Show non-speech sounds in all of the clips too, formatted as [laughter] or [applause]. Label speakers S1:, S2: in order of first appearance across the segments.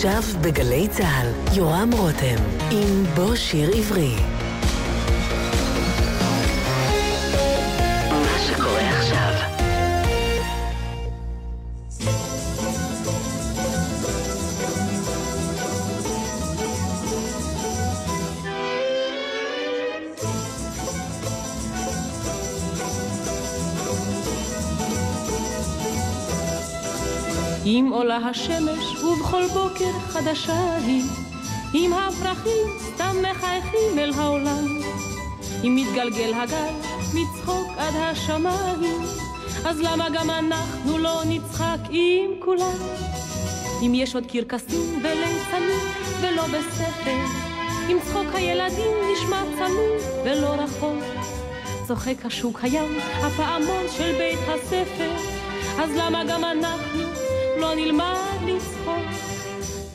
S1: עכשיו בגלי צה"ל, יורם רותם, עם בוא שיר עברי.
S2: אם עולה השמש ובכל בוקר חדשה היא, אם הפרחים סתם מחייכים אל העולם, אם מתגלגל הגל מצחוק עד השמיים, אז למה גם אנחנו לא נצחק עם כולם? אם יש עוד קרקסים וליצנים ולא בספר, אם צחוק הילדים נשמע צלול ולא רחוק, צוחק השוק הים, הפעמון של בית הספר, אז למה גם אנחנו לא נלמד.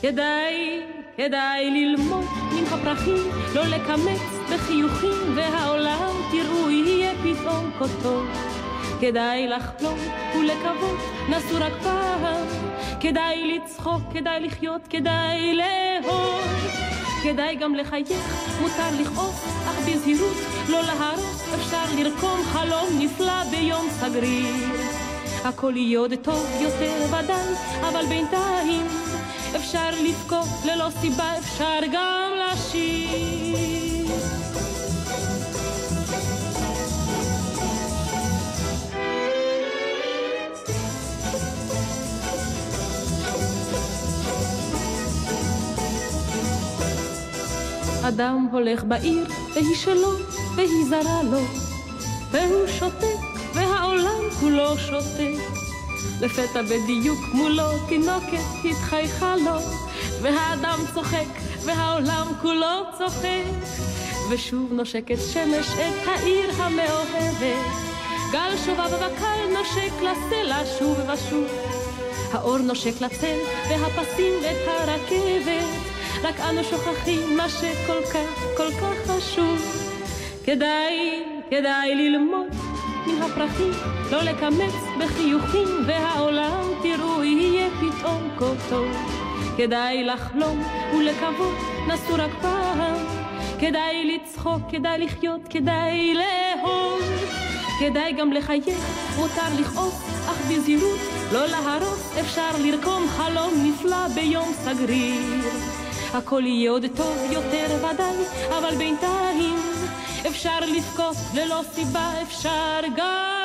S2: כדאי, כדאי ללמוד מן הפרחים, לא לקמץ בחיוכים, והעולם תראו יהיה פתאום כה טוב. כדאי לחלום ולקוות, נסו רק פעם. כדאי לצחוק, כדאי לחיות, כדאי לאהוב. כדאי גם לחייך, מותר לכעוס, אך בזהירות, לא להרוס, אפשר לרקום חלום נפלא ביום סגריר. הכל יהיה עוד טוב יותר ודאי, אבל בינתיים אפשר לבכות ללא סיבה, אפשר גם לשיר. אדם הולך בעיר, והיא שלו, והיא זרה לו, והוא שותק והעולם כולו שותק. לפתע בדיוק מולו תינוקת התחייכה לו, והאדם צוחק, והעולם כולו צוחק. ושוב נושקת שמש את העיר המאוהבת, גל שובב וקל נושק לסלע שוב ושוב. האור נושק לצל, והפסים את הרכבת, רק אנו שוכחים מה שכל כך, כל כך חשוב. כדאי, כדאי ללמוד מן הפרחים, לא לקמץ בחיוכים, והעולם תראו יהיה פתאום כה טוב. כדאי לחלום ולקוות, נסו רק פעם. כדאי לצחוק, כדאי לחיות, כדאי לאהוב. כדאי גם לחייך, מותר לכעוס, אך בזהירות, לא להרוס, אפשר לרקום חלום נפלא ביום סגריר. הכל יהיה עוד טוב יותר ודאי, אבל בינתיים אפשר לבכות ללא סיבה, אפשר גם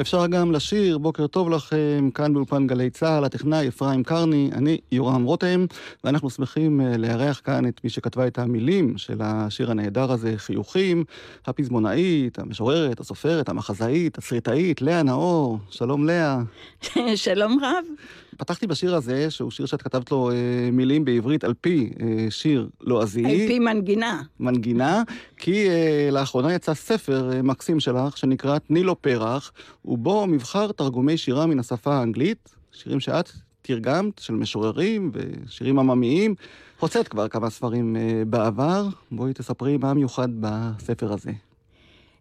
S3: אפשר גם לשיר, בוקר טוב לכם, כאן באולפן גלי צה"ל, הטכנאי אפרים קרני, אני יורם רותם, ואנחנו שמחים אה, לארח כאן את מי שכתבה את המילים של השיר הנהדר הזה, חיוכים, הפזמונאית, המשוררת, הסופרת, המחזאית, הסריטאית, לאה נאור, שלום לאה. [laughs]
S4: שלום רב.
S3: פתחתי בשיר הזה, שהוא שיר שאת כתבת לו אה, מילים בעברית על פי אה, שיר לועזי.
S4: על פי מנגינה.
S3: מנגינה, כי אה, לאחרונה יצא ספר אה, מקסים שלך, שנקרא "תני לו פרח", ובו מבחר תרגומי שירה מן השפה האנגלית, שירים שאת תרגמת, של משוררים ושירים עממיים. הוצאת כבר כמה ספרים אה, בעבר, בואי תספרי מה מיוחד בספר הזה.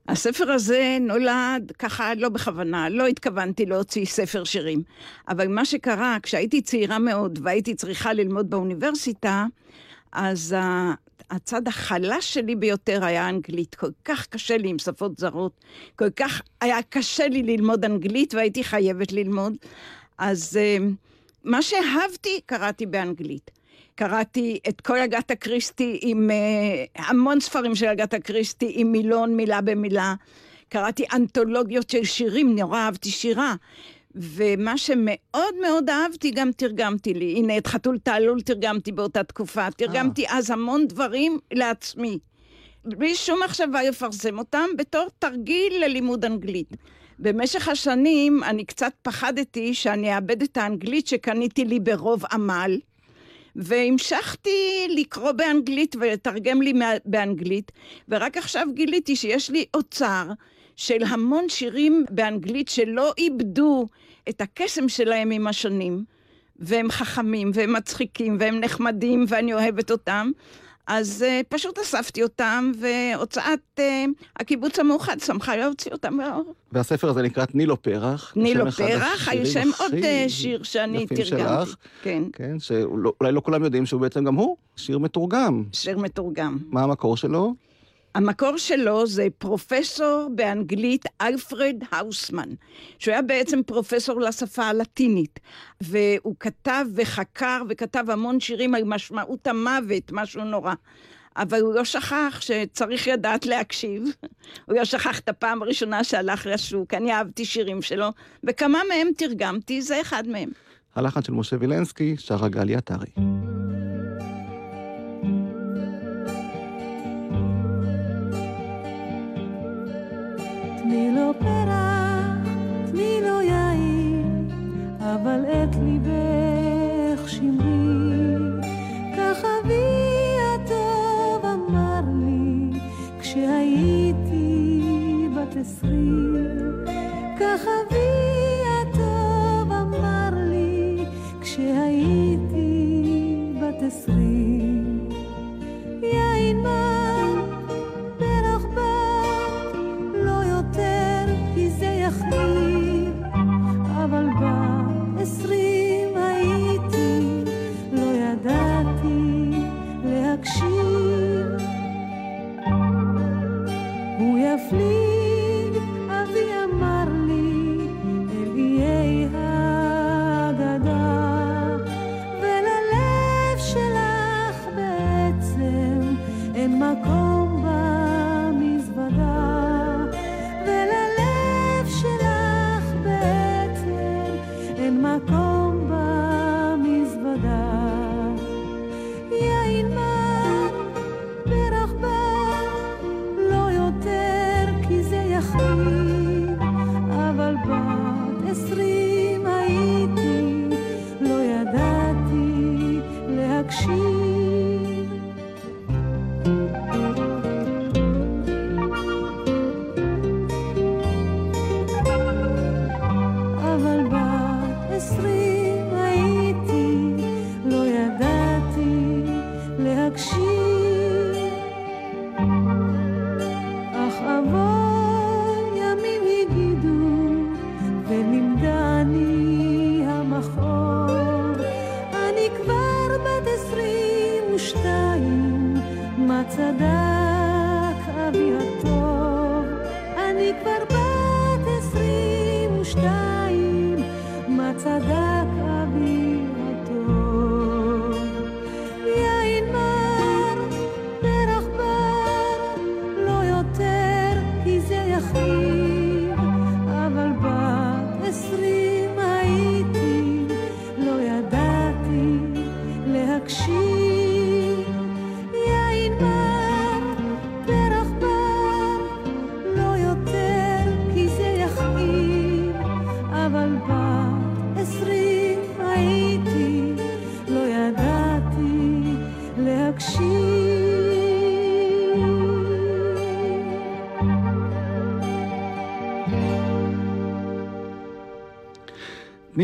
S4: הספר הזה נולד ככה לא בכוונה, לא התכוונתי להוציא ספר שירים. אבל מה שקרה, כשהייתי צעירה מאוד והייתי צריכה ללמוד באוניברסיטה, אז הצד החלש שלי ביותר היה אנגלית. כל כך קשה לי עם שפות זרות, כל כך היה קשה לי ללמוד אנגלית והייתי חייבת ללמוד. אז אה, מה שאהבתי, קראתי באנגלית. קראתי את כל אגתה קריסטי עם uh, המון ספרים של אגתה קריסטי עם מילון מילה במילה. קראתי אנתולוגיות של שירים, נורא אהבתי שירה. ומה שמאוד מאוד אהבתי, גם תרגמתי לי. הנה, את חתול תעלול תרגמתי באותה תקופה. תרגמתי 아. אה. אז המון דברים לעצמי. בלי שום מחשבה לפרסם אותם, בתור תרגיל ללימוד אנגלית. במשך השנים אני קצת פחדתי שאני אאבד את האנגלית שקניתי לי ברוב עמל. והמשכתי לקרוא באנגלית ולתרגם לי באנגלית, ורק עכשיו גיליתי שיש לי אוצר של המון שירים באנגלית שלא איבדו את הקסם שלהם עם השנים, והם חכמים, והם מצחיקים, והם נחמדים, ואני אוהבת אותם. אז uh, פשוט אספתי אותם, והוצאת uh, הקיבוץ המאוחד שמחה להוציא אותם לאור.
S3: והספר הזה נקרא תני לו פרח.
S4: תני לו פרח, היה שם עוד uh, שיר שאני תרגמתי.
S3: כן. כן, שאולי לא כולם יודעים שהוא בעצם גם הוא שיר מתורגם.
S4: שיר מתורגם.
S3: מה המקור שלו?
S4: המקור שלו זה פרופסור באנגלית אלפרד האוסמן, שהוא היה בעצם פרופסור לשפה הלטינית, והוא כתב וחקר וכתב המון שירים על משמעות המוות, משהו נורא. אבל הוא לא שכח שצריך לדעת להקשיב. הוא לא שכח את הפעם הראשונה שהלך לשוק, אני אהבתי שירים שלו, וכמה מהם תרגמתי, זה אחד מהם.
S3: הלחן של משה וילנסקי, שרה גלי עטרי.
S5: תני לו פרח, תני לו יין, אבל את ליבך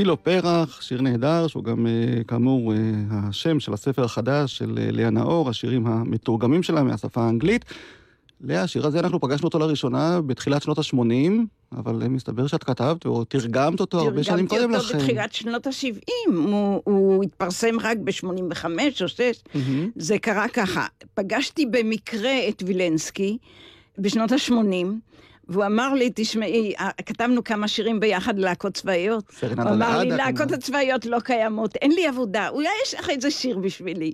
S3: תני לו פרח, שיר נהדר, שהוא גם אה, כאמור אה, השם של הספר החדש של אה, לאה נאור, השירים המתורגמים שלה מהשפה האנגלית. לאה, השיר הזה, אנחנו פגשנו אותו לראשונה בתחילת שנות ה-80, אבל מסתבר שאת כתבת או תרגמת אותו הרבה שנים קודם לכן.
S4: תרגמתי אותו בתחילת שנות ה-70, הוא, הוא התפרסם רק ב-85 או 6. Mm-hmm. זה קרה ככה, פגשתי במקרה את וילנסקי בשנות ה-80, והוא אמר לי, תשמעי, אה, כתבנו כמה שירים ביחד ללהקות צבאיות. הוא אמר לי, להקות הצבאיות לא קיימות, אין לי עבודה, אולי יש לך איזה שיר בשבילי.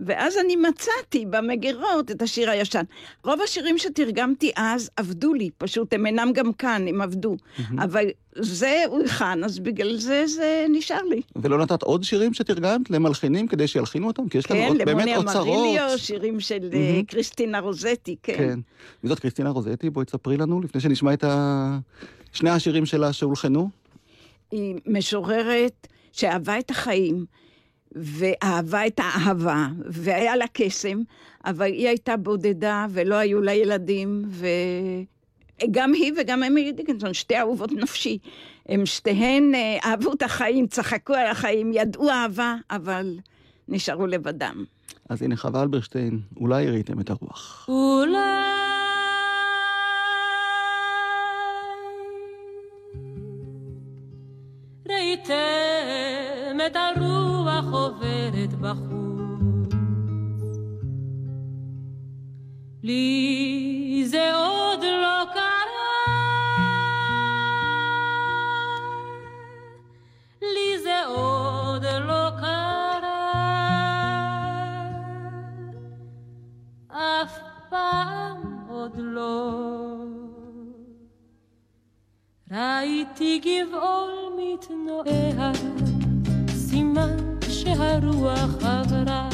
S4: ואז אני מצאתי במגירות את השיר הישן. רוב השירים שתרגמתי אז עבדו לי, פשוט, הם אינם גם כאן, הם עבדו. Mm-hmm. אבל זה הולחן, אז בגלל זה זה נשאר לי.
S3: ולא נתת עוד שירים שתרגמת למלחינים כדי שילחינו אותם? כי יש לנו כן, באמת אוצרות.
S4: כן, למוני אמריליו, שירים של mm-hmm. קריסטינה רוזטי, כן. כן.
S3: וזאת קריסטינה רוזטי, בואי תספרי לנו, לפני שנשמע את ה... שני השירים שלה שהולחנו.
S4: היא משוררת שאהבה את החיים. ואהבה את האהבה, והיה לה קסם, אבל היא הייתה בודדה ולא היו לה ילדים, וגם היא וגם אמילי דיקנסון, שתי אהובות נפשי. הם שתיהן אה, אהבו את החיים, צחקו על החיים, ידעו אהבה, אבל נשארו לבדם.
S3: אז הנה חווה אלברשטיין, אולי ראיתם את הרוח.
S2: אולי ראיתם את הרוח עוברת בחוץ. לי זה עוד לא קרה, לי זה עוד לא קרה, אף פעם עוד לא. ראיתי גבעול מתנועע, סימן שהרוח עברה.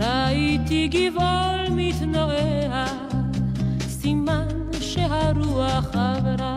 S2: ראיתי גבעול מתנועע, סימן שהרוח עברה.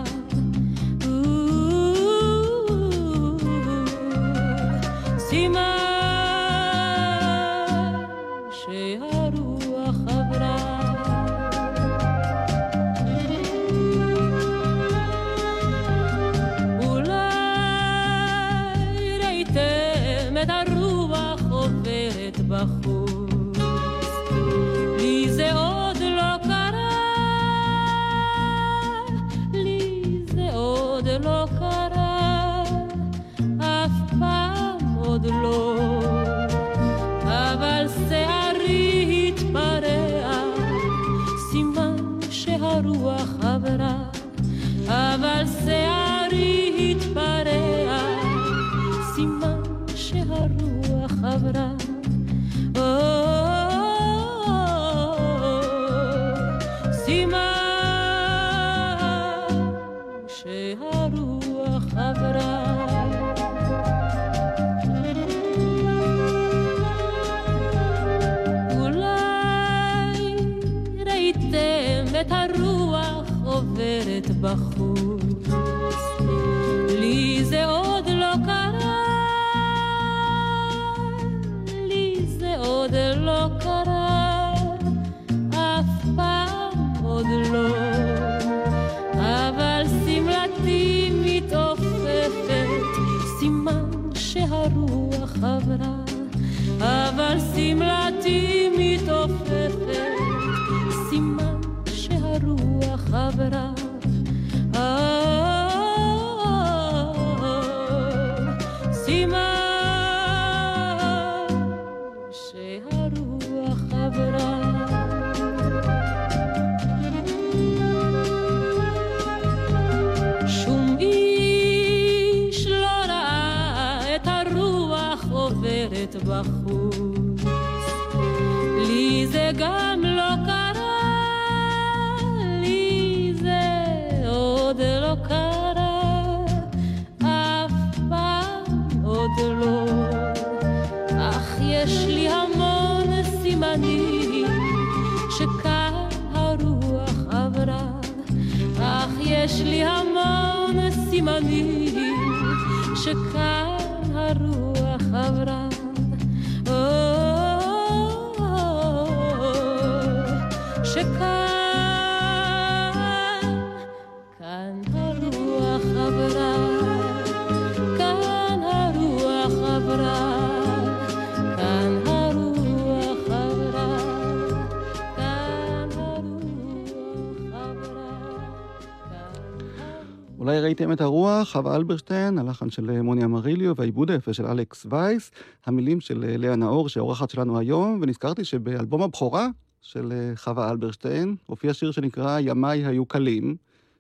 S2: ראיתם את הרוח,
S3: חווה אלברשטיין, הלחן של מוני אמריליו והעיבוד היפה של אלכס וייס, המילים של אה, לאה נאור, שהאורחת שלנו היום, ונזכרתי שבאלבום הבכורה של אה, חווה אלברשטיין, הופיע שיר שנקרא "ימיי היו קלים",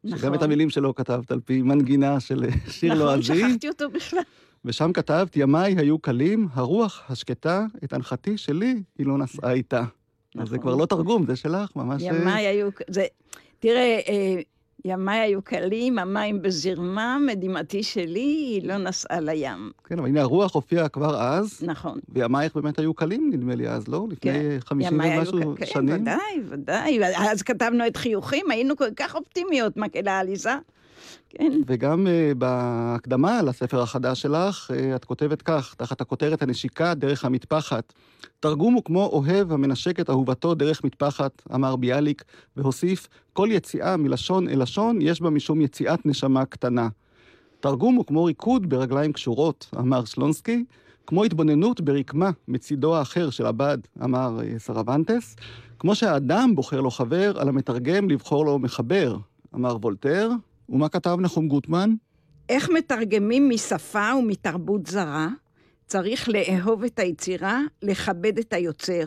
S3: שגם
S4: נכון.
S3: את המילים שלו כתבת על פי מנגינה של אה, שיר
S4: נכון,
S3: לועזי,
S4: שכחתי אותו בכלל.
S3: ושם כתבת, ימיי היו קלים, הרוח השקטה, את הנחתי שלי, היא לא נסעה איתה. אז זה
S4: נכון.
S3: כבר לא תרגום, זה שלך, ממש... אה,
S4: ימיי היו... זה, תראה, אה, ימיי היו קלים, המים בזרמם, מדמעתי שלי, היא לא נסעה לים.
S3: כן, אבל הנה הרוח הופיעה כבר אז,
S4: נכון.
S3: וימייך באמת היו קלים, נדמה לי אז, לא? לפני
S4: כן.
S3: 50
S4: ימיי היו
S3: ומשהו
S4: ק- כן,
S3: שנים.
S4: ודאי, ודאי. אז כתבנו את חיוכים, היינו כל כך אופטימיות, מקהלה עליזה. כן.
S3: וגם uh, בהקדמה לספר החדש שלך, uh, את כותבת כך, תחת הכותרת הנשיקה דרך המטפחת. תרגום הוא כמו אוהב המנשק את אהובתו דרך מטפחת, אמר ביאליק, והוסיף, כל יציאה מלשון אל לשון יש בה משום יציאת נשמה קטנה. תרגום הוא כמו ריקוד ברגליים קשורות, אמר שלונסקי, כמו התבוננות ברקמה מצידו האחר של הבד, אמר אה, סרבנטס, כמו שהאדם בוחר לו חבר, על המתרגם לבחור לו מחבר, אמר וולטר, ומה כתב נחום גוטמן?
S4: איך מתרגמים משפה ומתרבות זרה? צריך לאהוב את היצירה, לכבד את היוצר,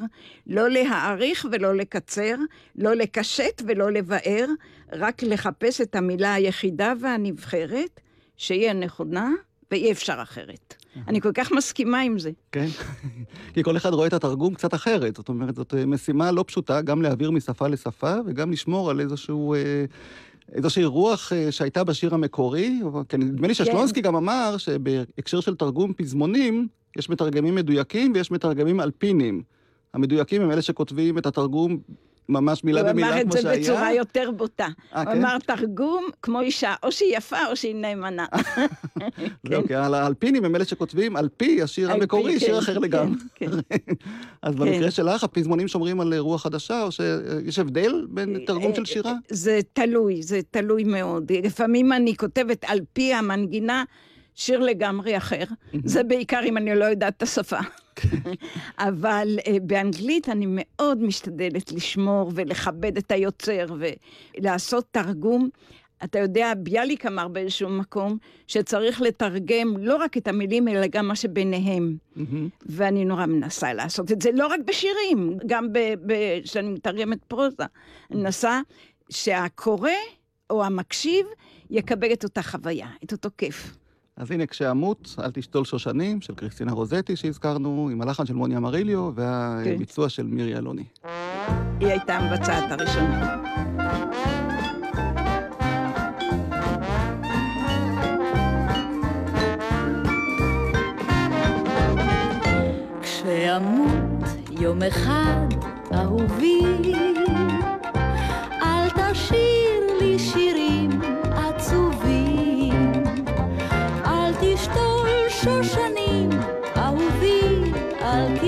S4: לא להעריך ולא לקצר, לא לקשט ולא לבאר, רק לחפש את המילה היחידה והנבחרת, שהיא הנכונה ואי אפשר אחרת. אני כל כך מסכימה עם זה.
S3: כן, כי כל אחד רואה את התרגום קצת אחרת. זאת אומרת, זאת אה, משימה לא פשוטה, גם להעביר משפה לשפה וגם לשמור על איזשהו... אה, איזושהי רוח אה, שהייתה בשיר המקורי, כי נדמה לי ששלונסקי גם אמר שבהקשר של תרגום פזמונים, יש מתרגמים מדויקים ויש מתרגמים אלפינים. המדויקים הם אלה שכותבים את התרגום ממש מילה במילה כמו
S4: הוא אמר
S3: שהיה.
S4: את זה בצורה יותר בוטה.
S3: אה,
S4: הוא
S3: כן?
S4: אמר תרגום כמו אישה, או שהיא יפה או שהיא נאמנה. [laughs]
S3: זהו, כי האלפינים הם אלה שכותבים על פי השיר
S4: על פי,
S3: המקורי, שיר
S4: כן,
S3: אחר
S4: כן,
S3: לגמרי.
S4: כן. [laughs]
S3: אז במקרה שלך, הפזמונים שומרים על רוח חדשה, או שיש הבדל בין תרגום של שירה?
S4: זה תלוי, זה תלוי מאוד. לפעמים אני כותבת על פי המנגינה שיר לגמרי אחר. זה בעיקר אם אני לא יודעת את השפה. אבל uh, באנגלית אני מאוד משתדלת לשמור ולכבד את היוצר ולעשות תרגום. אתה יודע, ביאליק אמר באיזשהו מקום שצריך לתרגם לא רק את המילים, אלא גם מה שביניהם. ואני נורא מנסה לעשות את זה, לא רק בשירים, גם כשאני מתרגמת פרוזה. אני מנסה שהקורא או המקשיב יקבל את אותה חוויה, את אותו כיף.
S3: אז הנה, כשאמות, אל תשתול שושנים, של קריסטינה רוזטי שהזכרנו, עם הלחן של מוני אמריליו, והביצוע של מירי אלוני.
S4: היא הייתה המבצעת הראשונה.
S6: כשאמות יום אחד, אהובי,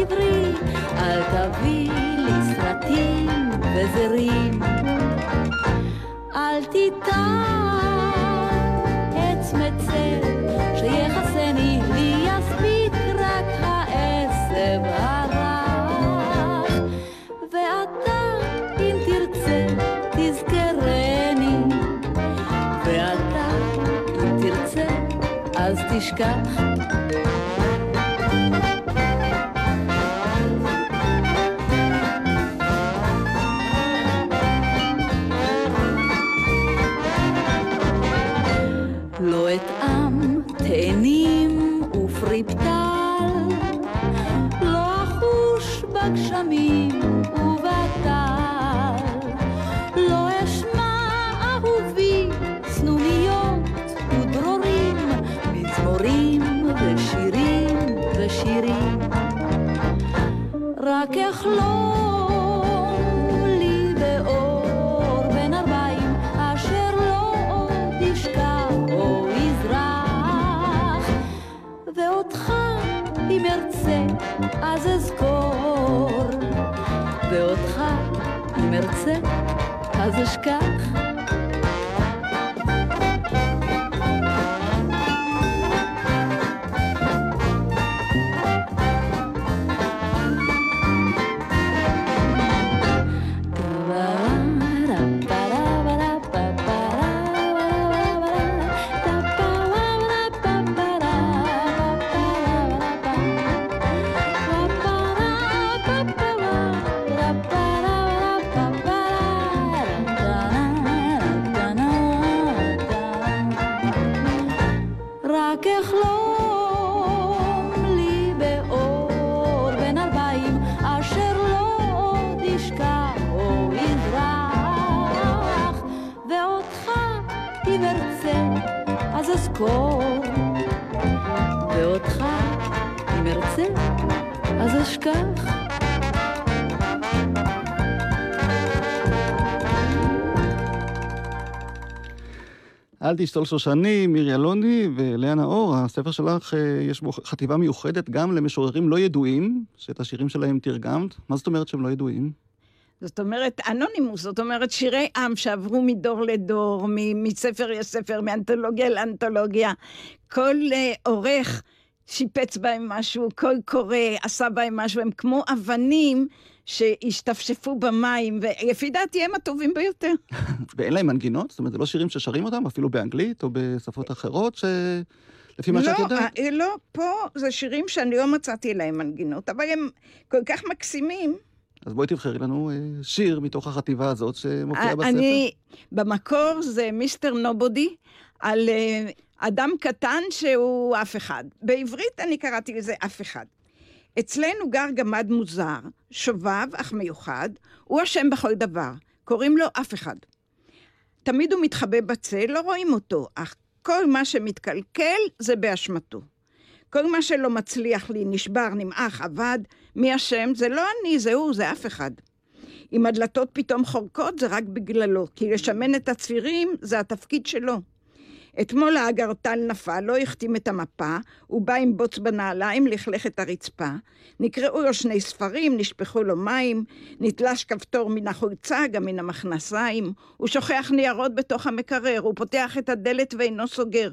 S6: על קברי, אל תביא לי סרטים וזרים, אל תיטע עץ מצר שיחסני לי יספיק רק העשב הרך ואתה אם תרצה תזכרני. ואתה אם תרצה אז תשכח
S3: אל תשתול שושני, מירי אלוני ולאה נאור, הספר שלך, אה, יש בו חטיבה מיוחדת גם למשוררים לא ידועים, שאת השירים שלהם תרגמת. מה זאת אומרת שהם לא ידועים?
S4: זאת אומרת, אנונימוס, זאת אומרת, שירי עם שעברו מדור לדור, מספר לספר, מאנתולוגיה לאנתולוגיה. כל uh, עורך שיפץ בהם משהו, קול קורא, עשה בהם משהו, הם כמו אבנים שהשתפשפו במים, ולפי דעתי הם הטובים ביותר. [laughs]
S3: ואין להם מנגינות? זאת אומרת, זה לא שירים ששרים אותם, אפילו באנגלית או בשפות אחרות, שלפי מה שאת יודעת?
S4: לא, לא, פה זה שירים שאני לא מצאתי להם מנגינות, אבל הם כל כך מקסימים.
S3: אז בואי תבחרי לנו אה, שיר מתוך החטיבה הזאת שמופיע
S4: אה,
S3: בספר.
S4: אני, במקור זה מיסטר נובודי, על אה, אדם קטן שהוא אף אחד. בעברית אני קראתי לזה אף אחד. אצלנו גר גמד מוזר, שובב אך מיוחד, הוא אשם בכל דבר. קוראים לו אף אחד. תמיד הוא מתחבא בצל, לא רואים אותו, אך כל מה שמתקלקל זה באשמתו. כל מה שלא מצליח לי, נשבר, נמעך, אבד, מי אשם? זה לא אני, זה הוא, זה אף אחד. אם הדלתות פתאום חורקות, זה רק בגללו, כי לשמן את הצירים זה התפקיד שלו. אתמול האגרטל נפל, לא החתים את המפה, הוא בא עם בוץ בנעליים, לכלך את הרצפה. נקראו לו שני ספרים, נשפכו לו מים, נתלש כפתור מן החולצה, גם מן המכנסיים. הוא שוכח ניירות בתוך המקרר, הוא פותח את הדלת ואינו סוגר.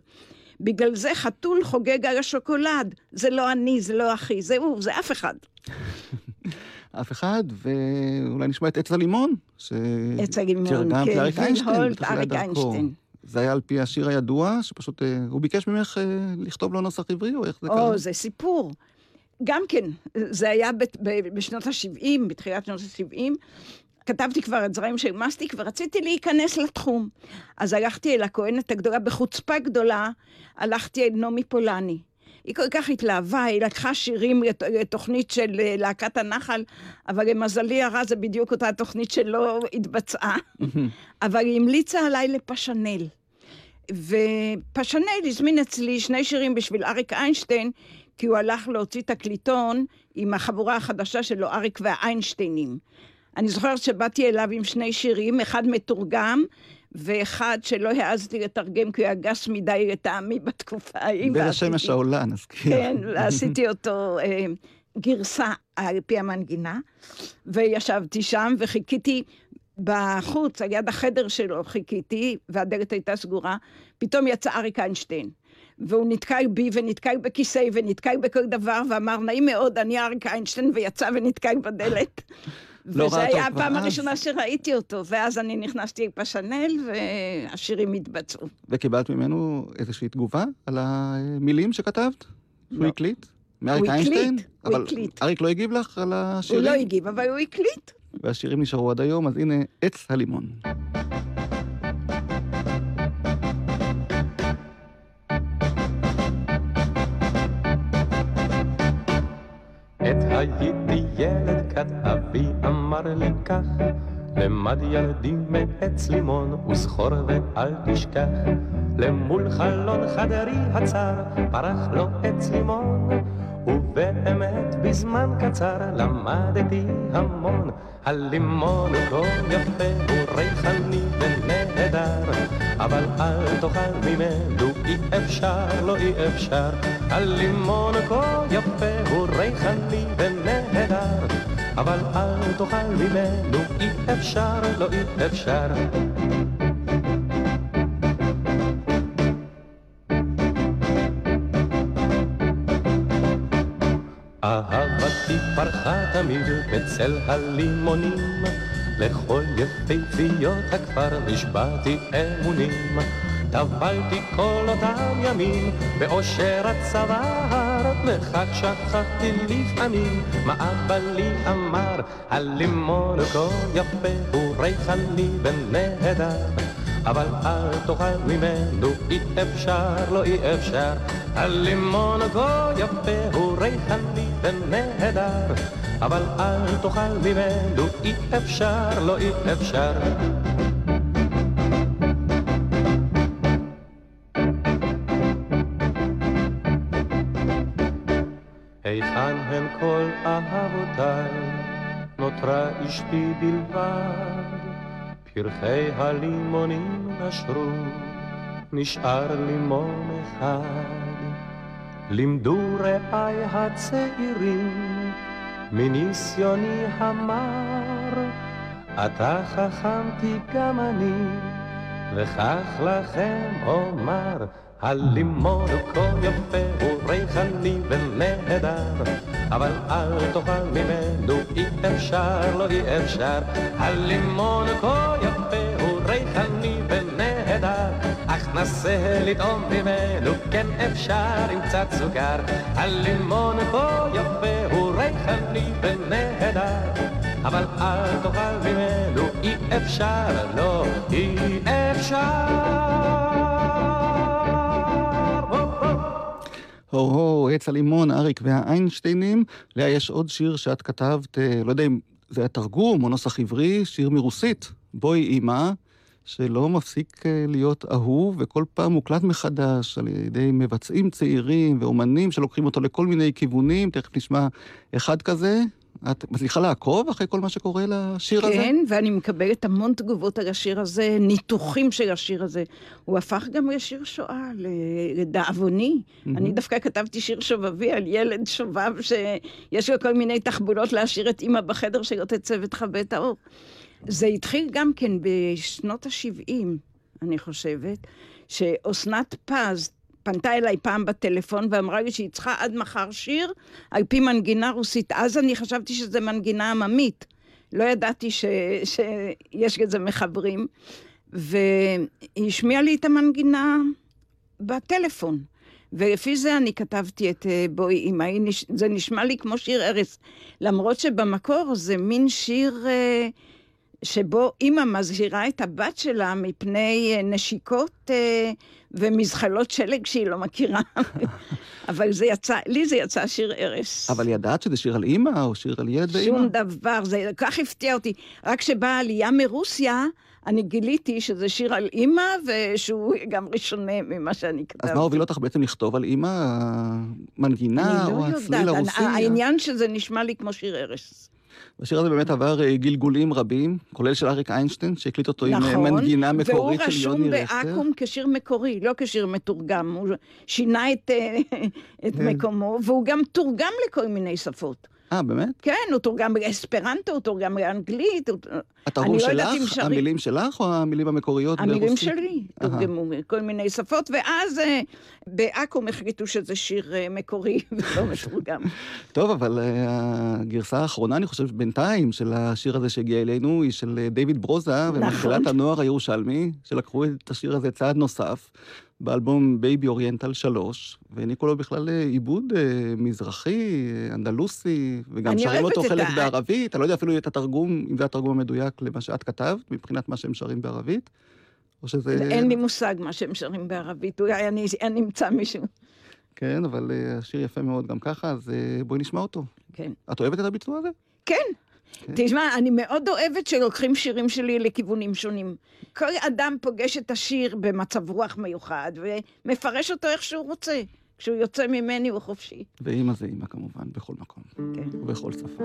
S4: בגלל זה חתול חוגג על השוקולד. זה לא אני, זה לא אחי, זה הוא, זה אף אחד. [laughs]
S3: אף אחד, ואולי נשמע את עץ הלימון.
S4: עץ הלימון, כן,
S3: אריק איינשטיין.
S4: אריק איינשטיין.
S3: זה היה על פי השיר הידוע, שפשוט אה, הוא ביקש ממך אה, לכתוב לו נוסח עברי, או איך זה קרה?
S4: או, זה סיפור. גם כן, זה היה ב- ב- בשנות ה-70, בתחילת שנות ה-70. כתבתי כבר את זרעים של מסטיק ורציתי להיכנס לתחום. אז הלכתי אל הכהנת הגדולה, בחוצפה גדולה, הלכתי אל נעמי פולני. היא כל כך התלהבה, היא לקחה שירים לת- לתוכנית של אה, להקת הנחל, אבל למזלי הרע זה בדיוק אותה תוכנית שלא התבצעה. אבל היא המליצה עליי לפשנל. ופשנל הזמין אצלי שני שירים בשביל אריק איינשטיין, כי הוא הלך להוציא תקליטון עם החבורה החדשה שלו, אריק והאיינשטיינים. אני זוכרת שבאתי אליו עם שני שירים, אחד מתורגם, ואחד שלא העזתי לתרגם כי הוא היה גס מדי לטעמי בתקופה ההיא.
S3: בין השמש העולה, נזכיר.
S4: כן, ועשיתי אותו אה, גרסה על פי המנגינה, וישבתי שם וחיכיתי בחוץ, על יד החדר שלו חיכיתי, והדלת הייתה סגורה, פתאום יצא אריק איינשטיין. והוא נתקל בי ונתקל בכיסא ונתקל בכל דבר, ואמר, נעים מאוד, אני אריק איינשטיין, ויצא ונתקל בדלת.
S3: לא
S4: וזה היה הפעם
S3: אז.
S4: הראשונה שראיתי אותו, ואז אני נכנסתי לפשנל, והשירים התבצעו.
S3: וקיבלת ממנו איזושהי תגובה על המילים שכתבת? שהוא
S4: לא.
S3: הקליט? מאריק
S4: הוא הקליט,
S3: איינשטיין?
S4: הוא
S3: אבל
S4: הקליט.
S3: אריק לא הגיב לך על
S4: הוא
S3: השירים?
S4: לא הגיב, אבל הוא הקליט.
S3: והשירים נשארו עד היום, אז הנה עץ הלימון.
S7: עת הייתי קט אבי אמר לי כך למד ילדי מעץ לימון וזכור ואל תשכח. למול חלון חדרי הצר פרח לו עץ לימון ובאמת בזמן קצר למדתי המון. הלימון כה יפה הוא ריחני ונהדר אבל אל תאכל ממנו אי אפשר לא אי אפשר. הלימון כה יפה הוא ריחני ונהדר אבל אל תאכל ממנו אי אפשר לא אי אפשר. אהבתי פרחה תמיד בצל הלימונים לכל יפהפיות הכפר נשבעתי אמונים טבלתי כל אותם ימים באושר הצוואר וכך שכחתי לפעמים מה אבא לי אמר. הלימון כה יפה הוא ריחני ונהדר אבל אל תאכל ממנו אי אפשר לא אי אפשר. הלימון כה יפה הוא ריחני ונהדר אבל אל תאכל ממנו אי אפשר לא אי אפשר הן כל אהבותיי נותרה אשתי בלבד פרחי הלימונים נשרו, נשאר לימון אחד. לימדו רעי הצעירים מניסיוני המר, אתה חכמתי גם אני, וכך לכם אומר, הלימון הוא כה יפה, הוא ריחני ונהדר, אבל אל תאכל ממנו, אי אפשר, לא אי אפשר. הלימון הוא כה יפה, הוא ריחני ונהדר, אך נסה לטעום ממנו, כן אפשר עם קצת סוכר. הלימון הוא כה יפה, הוא ריחני ונהדר, אבל אל תאכל ממנו, אי אפשר, לא אי אפשר.
S3: הו-הו, עץ הלימון, אריק והאיינשטיינים. לאה, יש עוד שיר שאת כתבת, אה, לא יודע אם זה היה תרגום או נוסח עברי, שיר מרוסית, בואי אימא, שלא מפסיק אה, להיות אהוב, וכל פעם מוקלט מחדש על ידי מבצעים צעירים ואומנים שלוקחים אותו לכל מיני כיוונים, תכף נשמע אחד כזה. את מצליחה לעקוב אחרי כל מה שקורה לשיר הזה?
S4: כן, ואני מקבלת המון תגובות על השיר הזה, ניתוחים של השיר הזה. הוא הפך גם לשיר שואה, לדאבוני. אני דווקא כתבתי שיר שובבי על ילד שובב שיש לו כל מיני תחבולות להשאיר את אימא בחדר שלא תצא ותכבה את האור. זה התחיל גם כן בשנות ה-70, אני חושבת, שאסנת פז פנתה אליי פעם בטלפון ואמרה לי שהיא צריכה עד מחר שיר על פי מנגינה רוסית. אז אני חשבתי שזה מנגינה עממית. לא ידעתי ש, שיש לזה מחברים. והיא השמיעה לי את המנגינה בטלפון. ולפי זה אני כתבתי את אה, בואי אמא, זה נשמע לי כמו שיר ארץ. למרות שבמקור זה מין שיר אה, שבו אימא מזהירה את הבת שלה מפני אה, נשיקות ומזחלות שלג שהיא לא מכירה. [laughs] אבל זה יצא, לי זה יצא שיר ערש.
S3: אבל ידעת שזה שיר על אימא או שיר על ילד ואימא?
S4: שום דבר, זה כך הפתיע אותי. רק כשבאה עלייה מרוסיה, אני גיליתי שזה שיר על אימא, ושהוא גם ראשונה ממה שאני כתבתי.
S3: אז מה הוביל אותך בעצם לכתוב על אימא? מנגינה
S4: לא
S3: או הצליל הרוסי?
S4: העניין שזה נשמע לי כמו שיר ערש.
S3: השיר הזה באמת עבר אה, גלגולים רבים, כולל של אריק איינשטיין, שהקליט אותו עם אה,
S4: נכון,
S3: מנגינה מקורית של יוני
S4: והוא
S3: רסטר.
S4: רשום בעכו"ם כשיר מקורי, לא כשיר מתורגם. הוא שינה את, אה, את
S3: כן.
S4: מקומו, והוא גם תורגם לכל מיני שפות.
S3: אה, באמת?
S4: כן, הוא תורגם באספרנטו, הוא תורגם באנגלית.
S3: התרגום
S4: לא
S3: שלך,
S4: שרים-
S3: המילים שלך או המילים המקוריות ברוסית?
S4: המילים שלי
S3: אהה.
S4: תורגמו מכל מיני שפות, ואז אה, בעכו"ם החליטו שזה שיר אה, מקורי [laughs] ולא מתורגם.
S3: טוב, אבל אה, הגרסה האחרונה, אני חושב, בינתיים, של השיר הזה שהגיע אלינו, היא של דיוויד ברוזה,
S4: נכון.
S3: ומתחילת הנוער הירושלמי, שלקחו את השיר הזה צעד נוסף, באלבום Baby Oriental 3, והעניקו לו בכלל אה, עיבוד אה, מזרחי, אה, אנדלוסי, וגם שרים אותו
S4: את
S3: חלק
S4: ה-
S3: בערבית, אני לא יודע אפילו את התרגום, אם זה התרגום המדויק למה שאת כתבת, מבחינת מה שהם שרים בערבית, או שזה...
S4: אין לי מושג מה שהם שרים בערבית, אולי אני אני אמצא מישהו.
S3: כן, אבל אה, השיר יפה מאוד גם ככה, אז בואי נשמע אותו.
S4: כן.
S3: את אוהבת את הביצוע הזה?
S4: כן. תשמע, אני מאוד אוהבת שלוקחים שירים שלי לכיוונים שונים. כל אדם פוגש את השיר במצב רוח מיוחד, ומפרש אותו איך שהוא רוצה. כשהוא יוצא ממני הוא חופשי.
S3: ואימא זה אימא כמובן, בכל מקום,
S4: כן.
S3: ובכל שפה.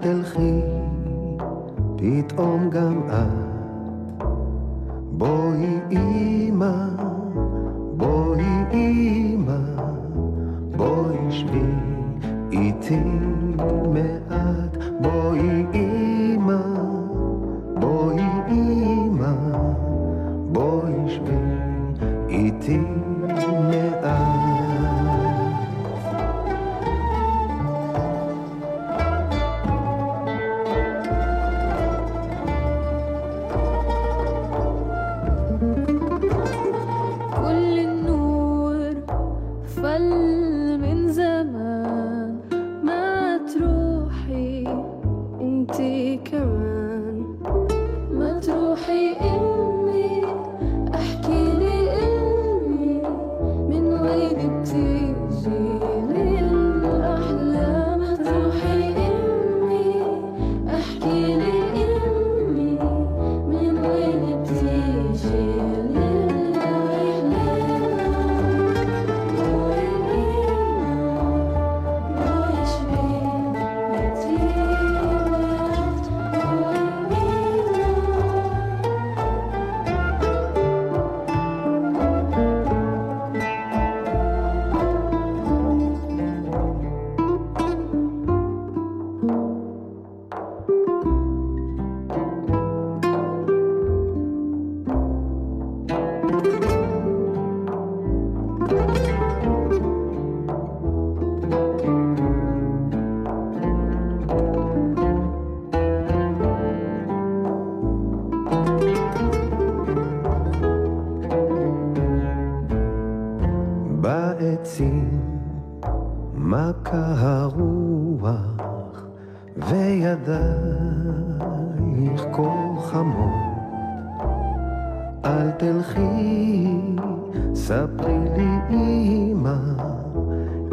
S8: תלכי, פתאום גם את. בואי אמא, בואי אמא, בואי שבי איתי מעט. בואי אמא, בואי אמא, בואי שבי איתי מכה הרוח וידייך כה חמות. אל תלכי, ספרי לי אמא,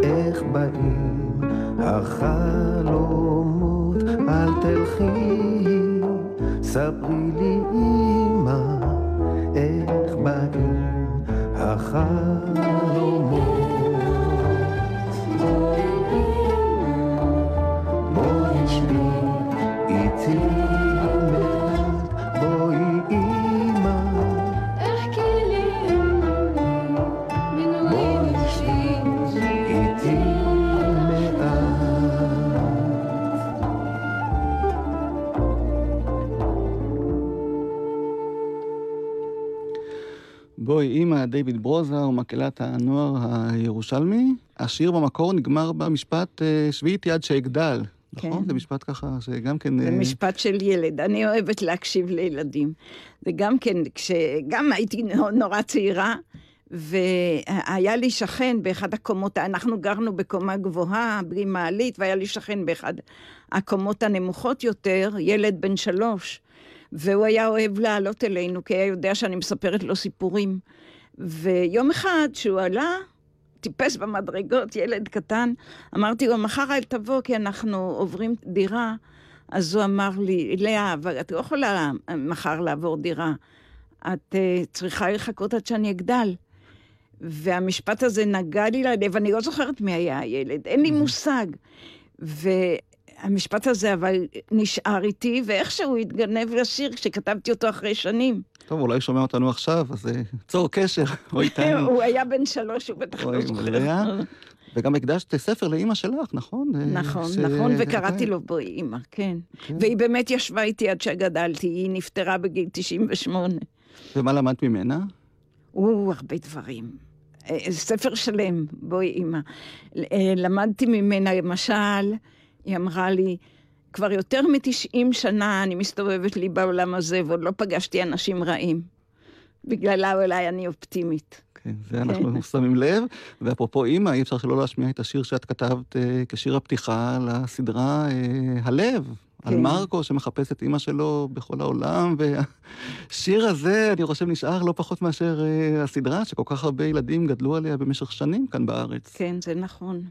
S8: איך באים החלומות. אל תלכי, ספרי לי אמא, איך באים החלומות. בואי
S3: אימא, דיוויד ברוזר, מקהלת הנוער הירושלמי. השיר במקור נגמר במשפט אה, שבי איתי עד שאגדל. נכון?
S4: כן.
S3: זה משפט ככה שגם כן...
S4: זה
S3: אה,
S4: משפט של ילד. אני אוהבת להקשיב לילדים. וגם כן, כשגם הייתי נו- נורא צעירה, והיה לי שכן באחד הקומות, אנחנו גרנו בקומה גבוהה, בלי מעלית, והיה לי שכן באחד הקומות הנמוכות יותר, ילד בן שלוש, והוא היה אוהב לעלות אלינו, כי היה יודע שאני מספרת לו סיפורים. ויום אחד, שהוא עלה, טיפס במדרגות, ילד קטן, אמרתי לו, מחר אל תבוא, כי אנחנו עוברים דירה. אז הוא אמר לי, לאה, אבל את לא יכולה מחר לעבור דירה. את uh, צריכה לחכות עד שאני אגדל. והמשפט הזה נגע לי ללב, אני לא זוכרת מי היה הילד, אין לי מושג. והמשפט הזה אבל נשאר איתי, ואיכשהו התגנב לשיר כשכתבתי אותו אחרי שנים.
S3: טוב, אולי הוא שומע אותנו עכשיו, אז אה, צור קשר, או [laughs] איתנו.
S4: הוא היה בן שלוש, הוא בטח לא זוכר.
S3: וגם הקדשת ספר לאימא שלך, נכון? אה,
S4: נכון,
S3: ש-
S4: נכון, וקראתי לו בואי אימא, כן.
S3: כן.
S4: והיא באמת ישבה איתי עד שגדלתי, היא נפטרה בגיל 98.
S3: ומה למדת ממנה?
S4: או, הרבה דברים. אה, ספר שלם, בואי אימא. אה, למדתי ממנה, למשל, היא אמרה לי, כבר יותר מ-90 שנה אני מסתובבת לי בעולם הזה, ועוד לא פגשתי אנשים רעים. בגללה אולי אני אופטימית.
S3: כן, זה אנחנו שמים לב. ואפרופו אימא, אי אפשר שלא להשמיע את השיר שאת כתבת אה, כשיר הפתיחה לסדרה אה, הלב. על
S4: כן.
S3: מרקו שמחפש את אימא שלו בכל העולם, והשיר הזה, אני חושב, נשאר לא פחות מאשר אה, הסדרה, שכל כך הרבה ילדים גדלו עליה במשך שנים כאן בארץ.
S4: כן, זה נכון.